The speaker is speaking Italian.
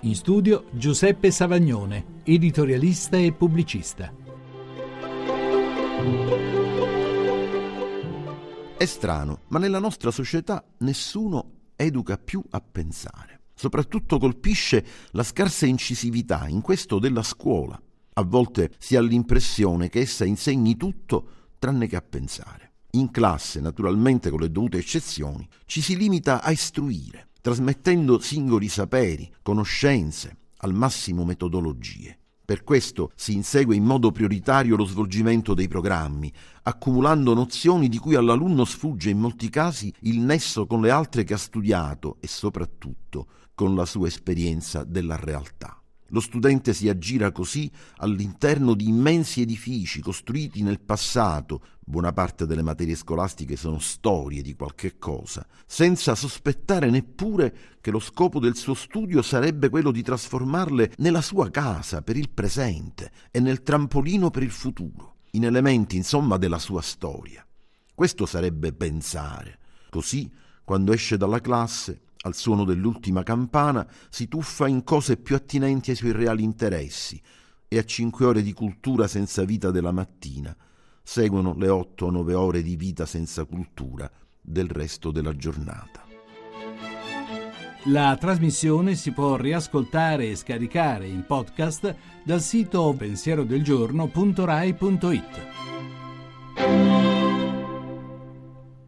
In studio Giuseppe Savagnone, editorialista e pubblicista. È strano, ma nella nostra società nessuno educa più a pensare. Soprattutto colpisce la scarsa incisività in questo della scuola. A volte si ha l'impressione che essa insegni tutto tranne che a pensare. In classe, naturalmente con le dovute eccezioni, ci si limita a istruire, trasmettendo singoli saperi, conoscenze, al massimo metodologie. Per questo si insegue in modo prioritario lo svolgimento dei programmi, accumulando nozioni di cui all'alunno sfugge in molti casi il nesso con le altre che ha studiato e soprattutto con la sua esperienza della realtà. Lo studente si aggira così all'interno di immensi edifici costruiti nel passato, buona parte delle materie scolastiche sono storie di qualche cosa, senza sospettare neppure che lo scopo del suo studio sarebbe quello di trasformarle nella sua casa per il presente e nel trampolino per il futuro, in elementi insomma della sua storia. Questo sarebbe pensare. Così, quando esce dalla classe, al suono dell'ultima campana, si tuffa in cose più attinenti ai suoi reali interessi e a cinque ore di cultura senza vita della mattina seguono le otto o nove ore di vita senza cultura del resto della giornata. La trasmissione si può riascoltare e scaricare in podcast dal sito pensierodelgiorno.rai.it.